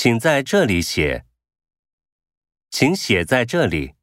请在这里写。请写在这里。